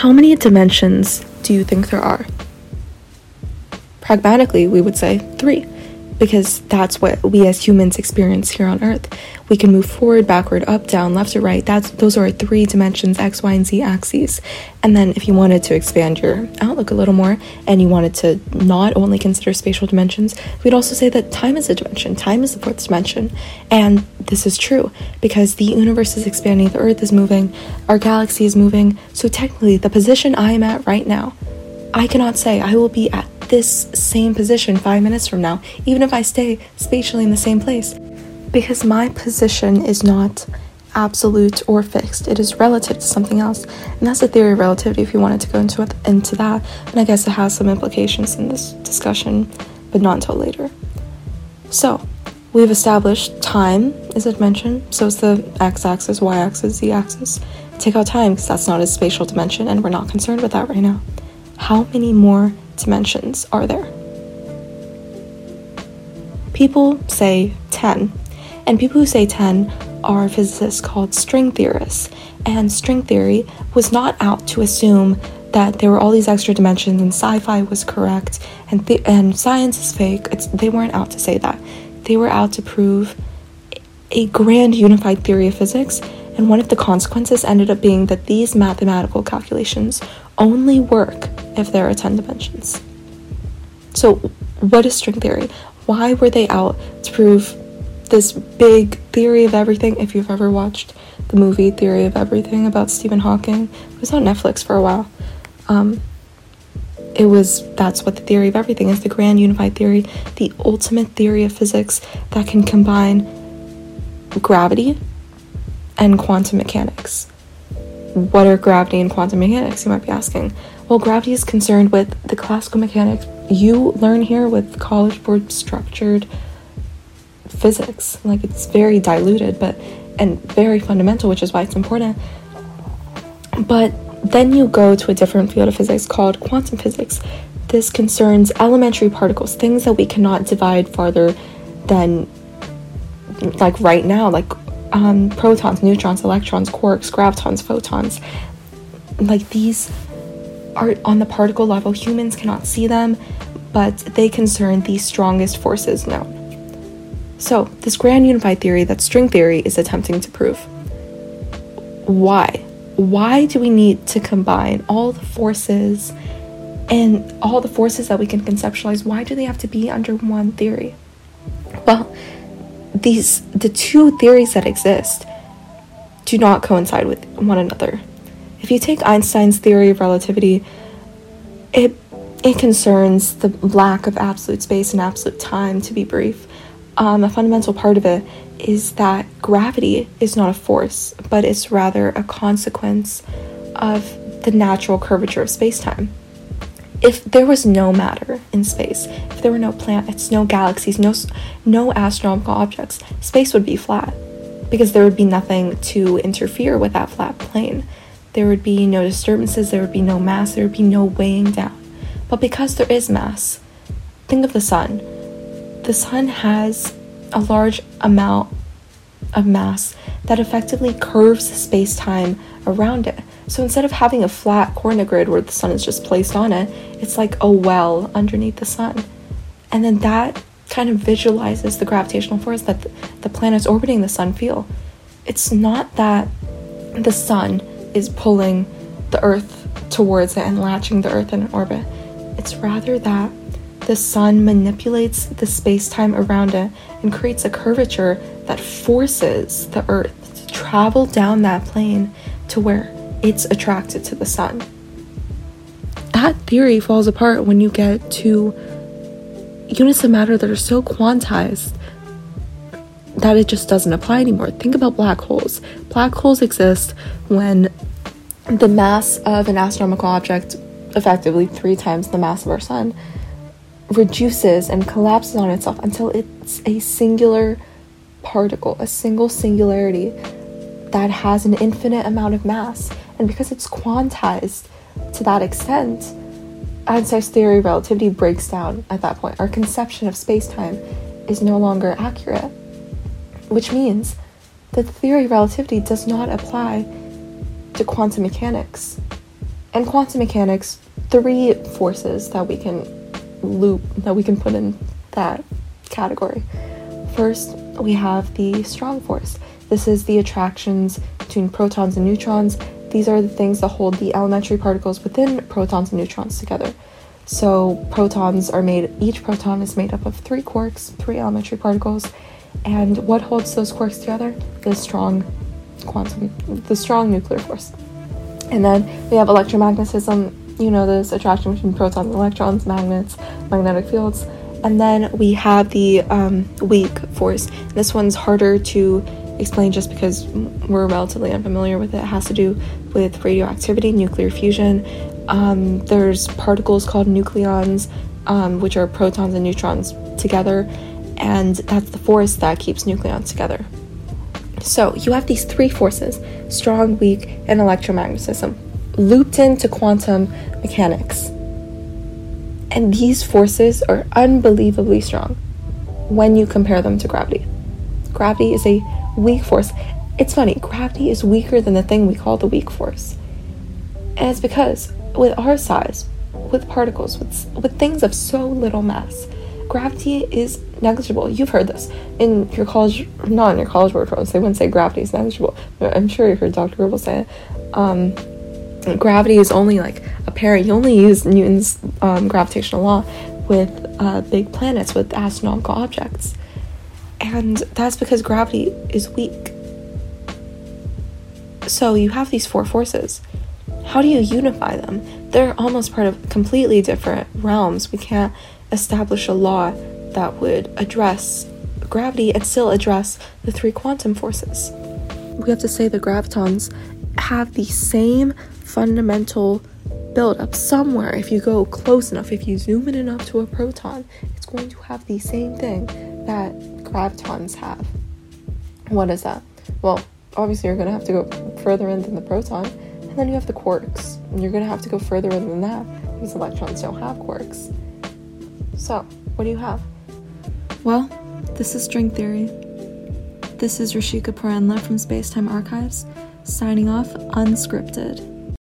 how many dimensions do you think there are? Pragmatically, we would say three because that's what we as humans experience here on earth. We can move forward backward up down left or right. That's those are our three dimensions x y and z axes. And then if you wanted to expand your outlook a little more and you wanted to not only consider spatial dimensions we'd also say that time is a dimension. Time is the fourth dimension. And this is true because the universe is expanding the earth is moving our galaxy is moving. So technically the position i am at right now i cannot say i will be at this same position five minutes from now, even if I stay spatially in the same place. Because my position is not absolute or fixed, it is relative to something else. And that's the theory of relativity if you wanted to go into, it, into that. And I guess it has some implications in this discussion, but not until later. So, we've established time is a dimension, so it's the x axis, y axis, z axis. Take out time because that's not a spatial dimension, and we're not concerned with that right now. How many more dimensions are there? People say 10, and people who say 10 are physicists called string theorists. And string theory was not out to assume that there were all these extra dimensions and sci-fi was correct and th- and science is fake. It's, they weren't out to say that. They were out to prove a grand unified theory of physics, and one of the consequences ended up being that these mathematical calculations only work if there are 10 dimensions. So, what is string theory? Why were they out to prove this big theory of everything? If you've ever watched the movie Theory of Everything about Stephen Hawking, it was on Netflix for a while. Um, it was that's what the theory of everything is the grand unified theory, the ultimate theory of physics that can combine gravity and quantum mechanics. What are gravity and quantum mechanics, you might be asking? Well, gravity is concerned with the classical mechanics you learn here with College Board structured physics. Like it's very diluted, but and very fundamental, which is why it's important. But then you go to a different field of physics called quantum physics. This concerns elementary particles, things that we cannot divide farther than like right now, like um, protons, neutrons, electrons, quarks, gravitons, photons. Like these are on the particle level. Humans cannot see them, but they concern the strongest forces known. So, this grand unified theory that string theory is attempting to prove. Why? Why do we need to combine all the forces and all the forces that we can conceptualize? Why do they have to be under one theory? Well, these the two theories that exist do not coincide with one another. If you take Einstein's theory of relativity, it it concerns the lack of absolute space and absolute time, to be brief. Um, a fundamental part of it is that gravity is not a force, but it's rather a consequence of the natural curvature of space time. If there was no matter in space, if there were no planets, no galaxies, no, no astronomical objects, space would be flat because there would be nothing to interfere with that flat plane. There would be no disturbances, there would be no mass, there would be no weighing down. But because there is mass, think of the sun. The sun has a large amount of mass that effectively curves space time around it. So instead of having a flat corner grid where the sun is just placed on it, it's like a well underneath the sun. And then that kind of visualizes the gravitational force that the planets orbiting the sun feel. It's not that the sun is pulling the Earth towards it and latching the Earth in an orbit. It's rather that the sun manipulates the space time around it and creates a curvature that forces the Earth to travel down that plane to where it's attracted to the sun. That theory falls apart when you get to units of matter that are so quantized that it just doesn't apply anymore. Think about black holes. Black holes exist when the mass of an astronomical object, effectively three times the mass of our sun, reduces and collapses on itself until it's a singular particle, a single singularity that has an infinite amount of mass. And because it's quantized to that extent, Einstein's theory of relativity breaks down at that point. Our conception of space time is no longer accurate which means that the theory of relativity does not apply to quantum mechanics. And quantum mechanics, three forces that we can loop that we can put in that category. First, we have the strong force. This is the attractions between protons and neutrons. These are the things that hold the elementary particles within protons and neutrons together. So, protons are made, each proton is made up of three quarks, three elementary particles, and what holds those quarks together? The strong quantum, the strong nuclear force. And then we have electromagnetism, you know, this attraction between protons and electrons, magnets, magnetic fields. And then we have the um, weak force. This one's harder to explain just because we're relatively unfamiliar with it. It has to do with radioactivity, nuclear fusion. Um, there's particles called nucleons, um, which are protons and neutrons together, and that's the force that keeps nucleons together. So you have these three forces strong, weak, and electromagnetism looped into quantum mechanics. And these forces are unbelievably strong when you compare them to gravity. Gravity is a weak force. It's funny, gravity is weaker than the thing we call the weak force. And it's because with our size, with particles, with, with things of so little mass, gravity is negligible. You've heard this in your college, not in your college workshops. They wouldn't say gravity is negligible. I'm sure you heard Dr. Gribble say it. Um, gravity is only like apparent. You only use Newton's um, gravitational law with uh, big planets, with astronomical objects. And that's because gravity is weak. So you have these four forces. How do you unify them? They're almost part of completely different realms. We can't establish a law that would address gravity and still address the three quantum forces. We have to say the gravitons have the same fundamental buildup somewhere. If you go close enough, if you zoom in enough to a proton, it's going to have the same thing that gravitons have. What is that? Well, obviously, you're going to have to go further in than the proton, and then you have the quarks, and you're going to have to go further in than that because electrons don't have quarks. So, what do you have? Well, this is string theory. This is Rishika Porandla from Spacetime Archives, signing off unscripted.